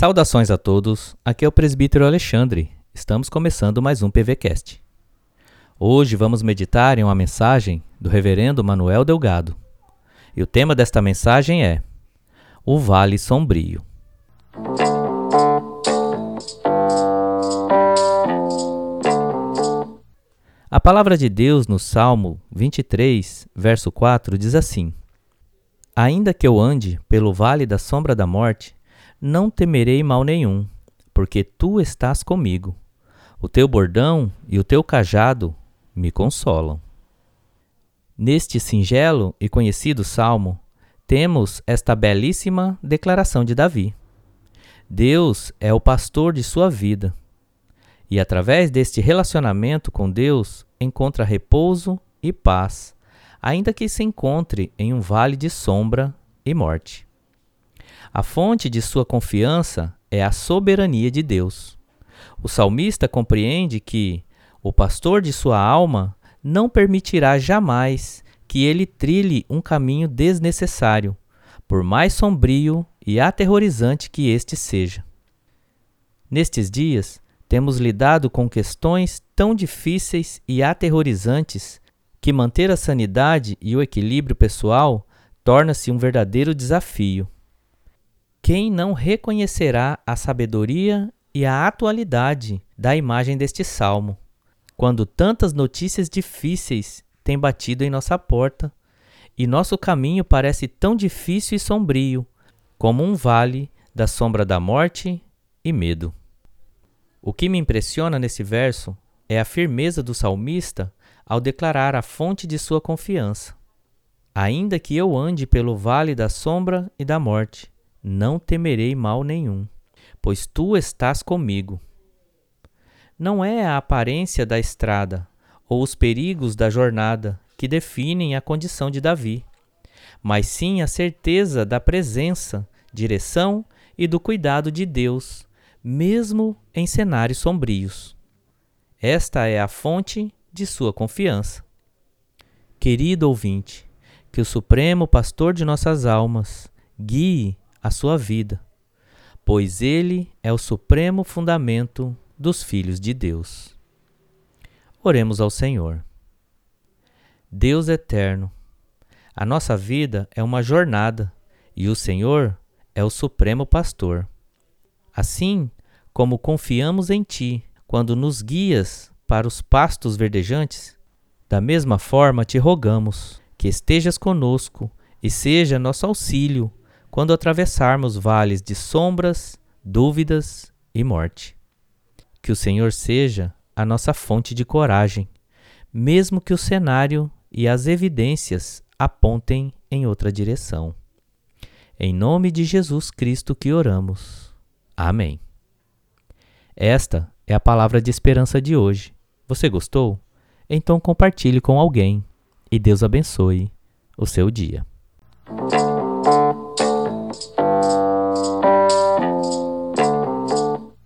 Saudações a todos, aqui é o presbítero Alexandre. Estamos começando mais um PVCast. Hoje vamos meditar em uma mensagem do reverendo Manuel Delgado. E o tema desta mensagem é O Vale Sombrio. A palavra de Deus no Salmo 23, verso 4 diz assim: Ainda que eu ande pelo vale da sombra da morte, não temerei mal nenhum, porque tu estás comigo. O teu bordão e o teu cajado me consolam. Neste singelo e conhecido salmo, temos esta belíssima declaração de Davi. Deus é o pastor de sua vida. E através deste relacionamento com Deus, encontra repouso e paz, ainda que se encontre em um vale de sombra e morte. A fonte de sua confiança é a soberania de Deus. O salmista compreende que o pastor de sua alma não permitirá jamais que ele trilhe um caminho desnecessário, por mais sombrio e aterrorizante que este seja. Nestes dias, temos lidado com questões tão difíceis e aterrorizantes que manter a sanidade e o equilíbrio pessoal torna-se um verdadeiro desafio. Quem não reconhecerá a sabedoria e a atualidade da imagem deste salmo, quando tantas notícias difíceis têm batido em nossa porta e nosso caminho parece tão difícil e sombrio como um vale da sombra da morte e medo? O que me impressiona nesse verso é a firmeza do salmista ao declarar a fonte de sua confiança. Ainda que eu ande pelo vale da sombra e da morte, não temerei mal nenhum, pois tu estás comigo. Não é a aparência da estrada ou os perigos da jornada que definem a condição de Davi, mas sim a certeza da presença, direção e do cuidado de Deus, mesmo em cenários sombrios. Esta é a fonte de sua confiança. Querido ouvinte, que o Supremo Pastor de nossas almas guie a sua vida, pois ele é o supremo fundamento dos filhos de Deus. Oremos ao Senhor. Deus eterno, a nossa vida é uma jornada e o Senhor é o supremo pastor. Assim como confiamos em Ti quando nos guias para os pastos verdejantes, da mesma forma te rogamos que estejas conosco e seja nosso auxílio quando atravessarmos vales de sombras, dúvidas e morte. Que o Senhor seja a nossa fonte de coragem, mesmo que o cenário e as evidências apontem em outra direção. Em nome de Jesus Cristo que oramos. Amém. Esta é a palavra de esperança de hoje. Você gostou? Então compartilhe com alguém e Deus abençoe o seu dia.